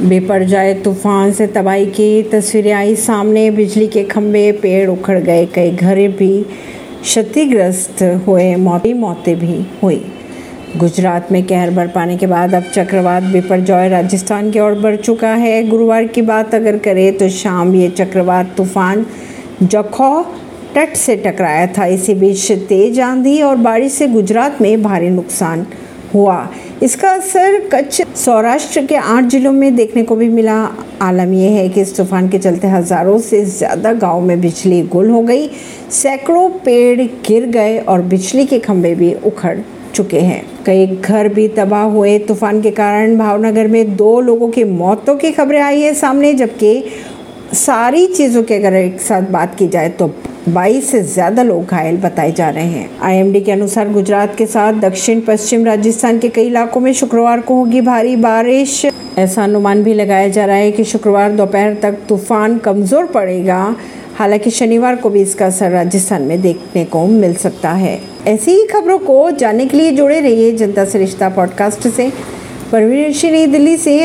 बेपड़ जाए तूफ़ान से तबाही की तस्वीरें आई सामने, बिजली के खंभे, पेड़ उखड़ गए, कई घरे भी क्षतिग्रस्त हुए, मौतें मौतें भी हुई। गुजरात में कहर बरपाने के बाद अब चक्रवात बिपरजॉय राजस्थान की ओर बढ़ चुका है। गुरुवार की बात अगर करें तो शाम ये चक्रवात तूफ़ान जखौ तट से टकराया था। इसी बीच तेज आंधी और बारिश से गुजरात में भारी नुकसान हुआ। इसका असर कच्छ सौराष्ट्र के आठ जिलों में देखने को भी मिला। आलम यह है कि इस तूफ़ान के चलते हज़ारों से ज़्यादा गाँव में बिजली गुल हो गई। सैकड़ों पेड़ गिर गए और बिजली के खंभे भी उखड़ चुके हैं। कई घर भी तबाह हुए। तूफ़ान के कारण भावनगर में दो लोगों की मौतों की खबरें आई है सामने, जबकि सारी चीज़ों की अगर एक साथ बात की जाए तो 22 से ज़्यादा लोग घायल बताए जा रहे हैं। आईएमडी के अनुसार गुजरात के साथ दक्षिण पश्चिम राजस्थान के कई इलाकों में शुक्रवार को होगी भारी बारिश। ऐसा अनुमान भी लगाया जा रहा है कि शुक्रवार दोपहर तक तूफ़ान कमज़ोर पड़ेगा। हालाँकि शनिवार को भी इसका असर राजस्थान में देखने को मिल सकता है। ऐसी ही खबरों को जानने के लिए जुड़े रहिए जनता से रिश्ता पॉडकास्ट से। परवीन दिल्ली से।